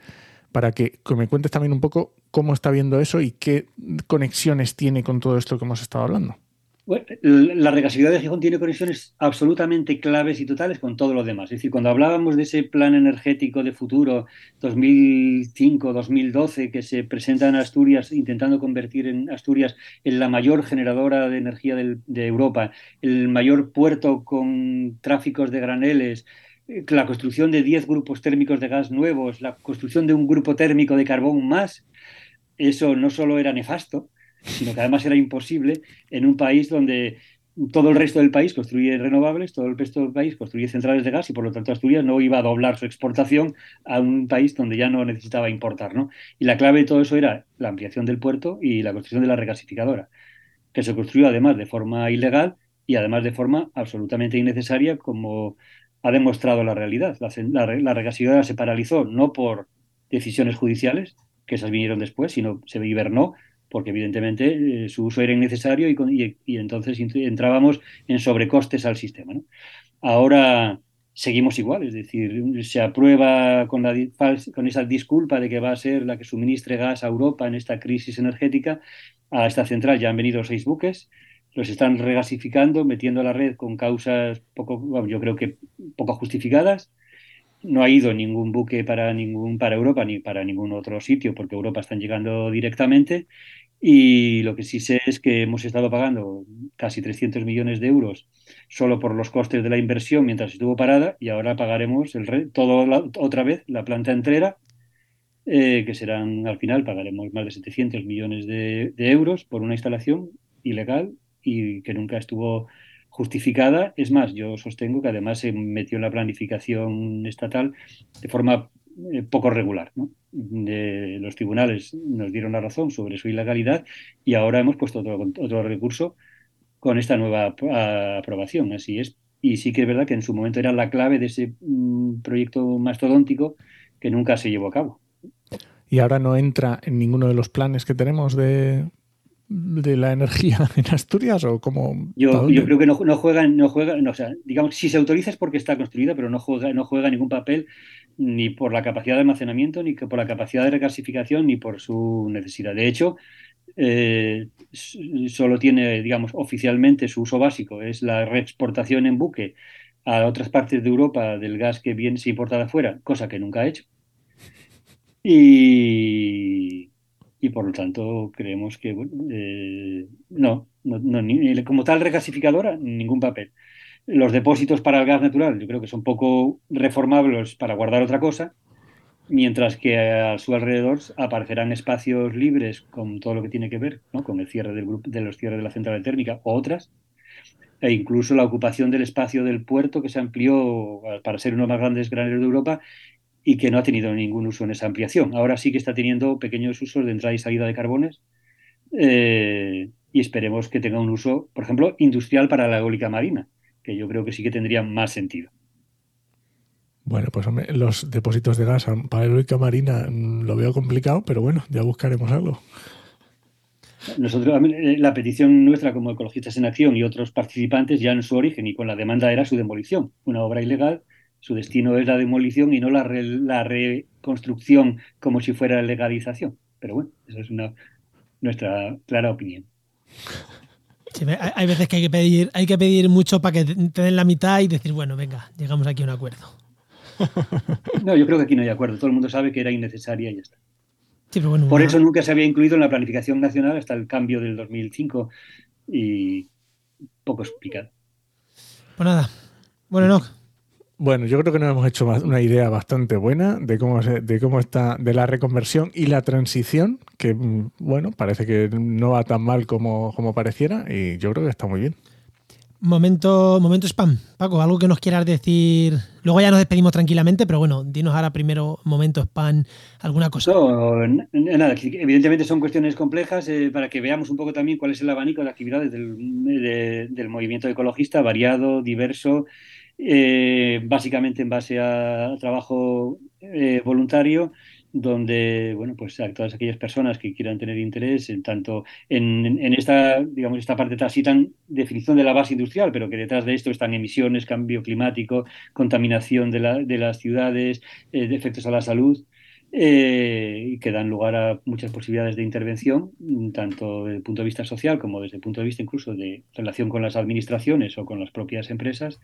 para que me cuentes también un poco cómo está viendo eso y qué conexiones tiene con todo esto que hemos estado hablando la regasividad de Gijón tiene conexiones absolutamente claves y totales con todo lo demás. Es decir, cuando hablábamos de ese plan energético de futuro 2005-2012 que se presenta en Asturias, intentando convertir en Asturias en la mayor generadora de energía de Europa, el mayor puerto con tráficos de graneles, eh, la construcción de 10 grupos térmicos de gas nuevos, la construcción de un grupo térmico de carbón más, eso no solo era nefasto, sino que además era imposible en un país donde todo el resto del país construye renovables, todo el resto del país construye centrales de gas y por lo tanto Asturias no iba a doblar su exportación a un país donde ya no necesitaba importar. ¿no? Y la clave de todo eso era la ampliación del puerto y la construcción de la regasificadora, que se construyó además de forma ilegal y además de forma absolutamente innecesaria como ha demostrado la realidad. La, la regasificadora se paralizó no por decisiones judiciales, que esas vinieron después, sino se hibernó porque evidentemente eh, su uso era innecesario y, y, entonces entrábamos en sobrecostes al sistema. Ahora seguimos igual, es decir, se aprueba con esa disculpa de que va a ser la que suministre gas a Europa en esta crisis energética. A esta central ya han venido seis buques, los están regasificando, metiendo a la red con causas poco, yo creo que poco justificadas no ha ido ningún buque para ningún para Europa ni para ningún otro sitio porque Europa están llegando directamente. Y lo que sí sé es que hemos estado pagando casi 300 millones de euros solo por los costes de la inversión mientras estuvo parada y ahora pagaremos el todo otra vez la planta entera eh, que serán al final pagaremos más de 700 millones de euros por una instalación ilegal y que nunca estuvo justificada. Es más, yo sostengo que además se metió en la planificación estatal de forma eh, poco regular. los tribunales nos dieron la razón sobre su ilegalidad y ahora hemos puesto otro, otro recurso con esta nueva aprobación. Así es. Y sí que es verdad que en su momento era la clave de ese mm, proyecto mastodóntico que nunca se llevó a cabo. ¿Y ahora no entra en ninguno de los planes que tenemos de de la energía en Asturias o como yo, yo creo que no, no juega no juega o sea digamos si se autoriza es porque está construida pero no juega no juega ningún papel ni por la capacidad de almacenamiento ni por la capacidad de regasificación ni por su necesidad. De hecho eh, solo tiene digamos oficialmente su uso básico es la reexportación en buque a otras partes de Europa del gas que viene se importa de afuera cosa que nunca ha hecho. Y y por lo tanto creemos que eh, no, no, como tal regasificadora, ningún papel. Los depósitos para el gas natural yo creo que son poco reformables para guardar otra cosa, mientras que a su alrededor aparecerán espacios libres con todo lo que tiene que ver con el cierre del grupo, de los cierres de la central térmica o otras, e incluso la ocupación del espacio del puerto que se amplió para ser uno de los más grandes graneros de Europa y que no ha tenido ningún uso en esa ampliación. Ahora sí que está teniendo pequeños usos de entrada y salida de carbones eh, y esperemos que tenga un uso, por ejemplo, industrial para la eólica marina, que yo creo que sí que tendría más sentido. Bueno, pues los depósitos de gas para la eólica marina mm, lo veo complicado, pero bueno, ya buscaremos algo. Nosotros, eh, la petición nuestra como ecologistas en acción y otros participantes ya en su origen y con la demanda era su demolición, una obra ilegal su destino es la demolición y no la, la reconstrucción como si fuera legalización. Pero bueno, esa es una, nuestra clara opinión. hay veces que hay que pedir, hay que pedir mucho para que te den la mitad y decir, bueno, venga, llegamos aquí a un acuerdo. No, yo creo que aquí no hay acuerdo. Todo el mundo sabe que era innecesaria y ya está. bueno, Por eso nunca se había incluido en la planificación nacional hasta el cambio del 2005 y poco explicado. Pues nada. Bueno, no, bueno, yo creo que nos hemos hecho una idea bastante buena de cómo, de cómo está, de la reconversión y la transición, que bueno, parece que no va tan mal como, como pareciera y yo creo que está muy bien. Momento, momento spam. Paco, algo que nos quieras decir. Luego ya nos despedimos tranquilamente, pero bueno, dinos ahora primero momento spam, alguna cosa. No, nada, evidentemente son cuestiones complejas eh, para que veamos un poco también cuál es el abanico de actividades del, del movimiento ecologista, variado, diverso, eh, básicamente en base a trabajo eh, voluntario donde bueno pues a todas aquellas personas que quieran tener interés en tanto en, esta digamos esta parte tan definición de la base industrial pero que detrás de esto están emisiones cambio climático contaminación de, la, de las ciudades eh, efectos a la salud eh, y que dan lugar a muchas posibilidades de intervención tanto desde el punto de vista social como desde el punto de vista incluso de relación con las administraciones o con las propias empresas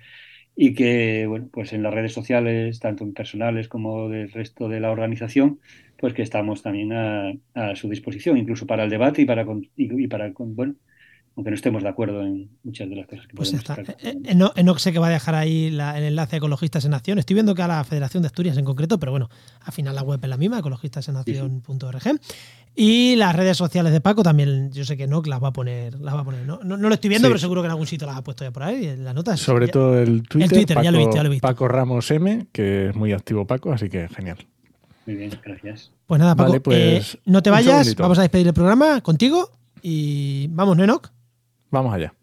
y que, bueno, pues en las redes sociales, tanto personales como del resto de la organización, pues que estamos también a, a su disposición, incluso para el debate y para, y, para bueno, aunque no estemos de acuerdo en muchas de las cosas que pues podemos estar. Eh, eh, Enoch sé que va a dejar ahí el enlace a Ecologistas en Acción. Estoy viendo que a la Federación de Asturias en concreto, pero bueno, al final la web es la misma, ecologistasenación.org. Y las redes sociales de Paco también, yo sé que Enoch las va a poner, las va a poner. No, no, lo estoy viendo, pero seguro que en algún sitio las ha puesto ya por ahí, en las notas. Sobre todo el Twitter. El Twitter, ya lo he visto, ya lo he visto. Paco Ramos M, que es muy activo Paco, así que genial. Muy bien, gracias. Pues nada, Paco, pues, eh, no te vayas, vamos a despedir el programa contigo y vamos, ¿no, Enoch? Vamos allá.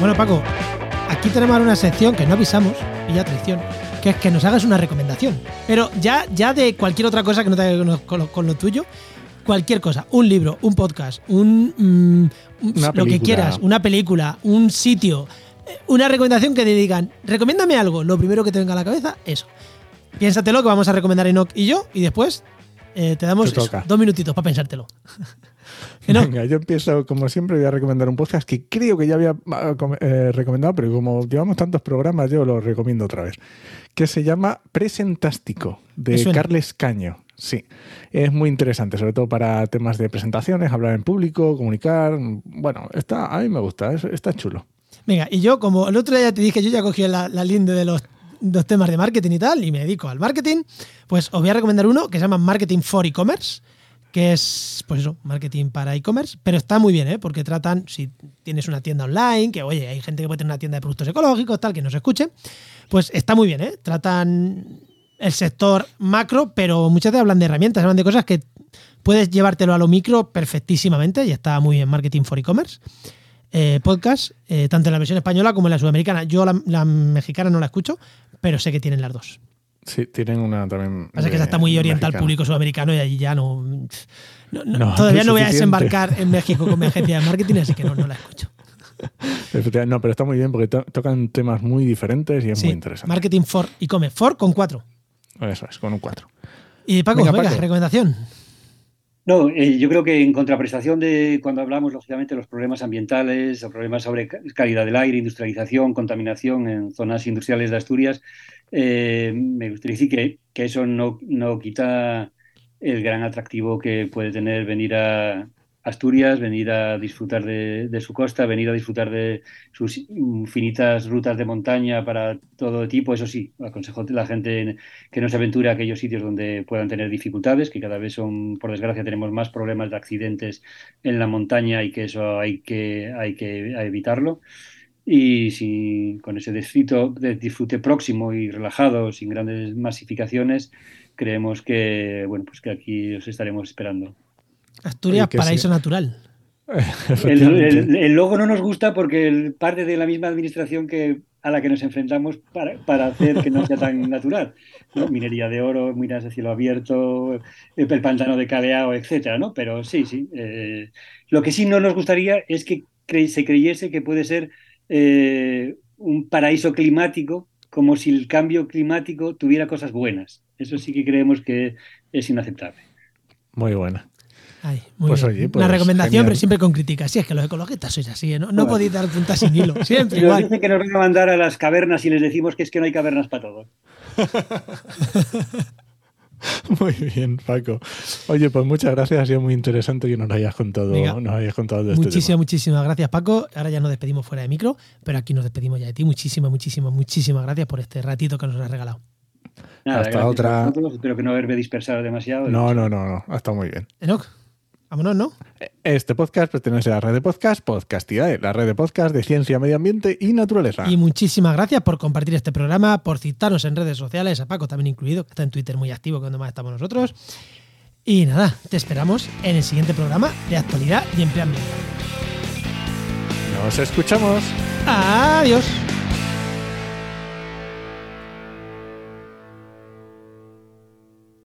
Bueno, Paco, aquí tenemos una sección que no avisamos, y ya traición, que es que nos hagas una recomendación. Pero ya, ya de cualquier otra cosa que no tenga que ver con, lo tuyo, cualquier cosa, un libro, un podcast, un mm, lo que quieras, una película, un sitio, eh, una recomendación que te digan, recomiéndame algo, lo primero que te venga a la cabeza, eso. Piénsatelo que vamos a recomendar Enoch y yo, y después eh, te damos dos minutitos para pensártelo. Venga, yo empiezo, como siempre, voy a recomendar un podcast que creo que ya había ah, eh, recomendado, pero como llevamos tantos programas, yo lo recomiendo otra vez. Que se llama Presentástico, de Carles Caño. Sí, es muy interesante, sobre todo para temas de presentaciones, hablar en público, comunicar. Bueno, está, a mí me gusta, está chulo. Venga, y yo, como el otro día te dije, yo ya cogí la, la de los dos temas de marketing y tal, y me dedico al marketing, pues os voy a recomendar uno que se llama Marketing for E-Commerce que es, pues eso, marketing para e-commerce, pero está muy bien, ¿eh? porque tratan, si tienes una tienda online, que oye, hay gente que puede tener una tienda de productos ecológicos, tal, que nos escuche, pues está muy bien, ¿eh? tratan el sector macro, pero muchas veces hablan de herramientas, hablan de cosas que puedes llevártelo a lo micro perfectísimamente, y está muy bien Marketing for E-Commerce. Eh, podcast, eh, tanto en la versión española como en la sudamericana. Yo la, la mexicana no la escucho, pero sé que tienen las dos. Sí, tienen una también. Pasa que esa está muy oriental al público sudamericano y allí ya no. todavía no voy a desembarcar en México con mi agencia de marketing, así que no, no la escucho. No, pero está muy bien porque tocan temas muy diferentes y es muy interesante. Marketing for y come For con cuatro. Eso es, con un cuatro. Y Paco, venga, recomendación. No, eh, yo creo que en contraprestación de cuando hablamos, lógicamente, de los problemas ambientales, o problemas sobre calidad del aire, industrialización, contaminación en zonas industriales de Asturias, eh, me gustaría decir que, que eso no, no, quita el gran atractivo que puede tener venir a Asturias, venir a disfrutar de, su costa, venir a disfrutar de sus infinitas rutas de montaña para todo tipo. Eso sí, aconsejo a la gente que no se aventure a aquellos sitios donde puedan tener dificultades, que cada vez son, por desgracia, tenemos más problemas de accidentes en la montaña y que eso hay que, hay que evitarlo y si, con ese de disfrute próximo y relajado, sin grandes masificaciones, creemos que, bueno, pues que aquí os estaremos esperando. Asturias, paraíso natural. El, logo no nos gusta porque parte de la misma administración que a la que nos enfrentamos para, para hacer que no sea tan natural. Minería de oro, minas de cielo abierto, el pantano de Cadeao, etcétera, ¿no? Pero sí, sí. Eh, lo que sí no nos gustaría es que se creyese que puede ser eh, un paraíso climático como si el cambio climático tuviera cosas buenas. Eso sí que creemos que es inaceptable. Muy buena. Pues Oye, pues, Una recomendación, pero siempre con críticas. Si es que los ecologistas sois así, ¿eh? no, no podéis dar puntas sin hilo. Siempre igual. Dicen que nos van a mandar a las cavernas y les decimos que es que no hay cavernas para todos. Muy bien, Paco. Oye, pues muchas gracias, ha sido muy interesante que nos hayas contado, Venga. nos hayas contado de este Muchísimas, tema. muchísimas gracias, Paco. Ahora ya nos despedimos fuera de micro, pero aquí nos despedimos ya de ti. Muchísimas, muchísimas, muchísimas gracias por este ratito que nos has regalado. Nada, Hasta otra. Espero que no haberme dispersado demasiado. No, no, no, no, ha estado muy bien. Enoch, vámonos, ¿no? Este podcast pertenece a la red de podcast Podcastidae, la red de podcast de ciencia, medio ambiente y naturaleza. Y muchísimas gracias por compartir este programa, por citarnos en redes sociales, a Paco también incluido, que está en Twitter muy activo cuando más estamos nosotros. Y nada, te esperamos en el siguiente programa de actualidad y empleo ambiental. Nos escuchamos. Adiós.